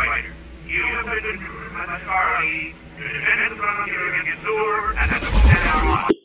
Starfighter. You have been recruited by the Starfleet to defend the frontier against Xur and the Ten Armada.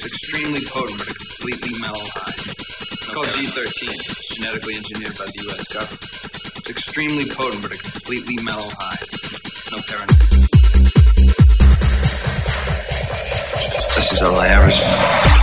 It's extremely potent but a completely mellow high. It's called G13, It's genetically engineered by the U.S. government. It's extremely potent but a completely mellow high. No paranoia. This is a Laris.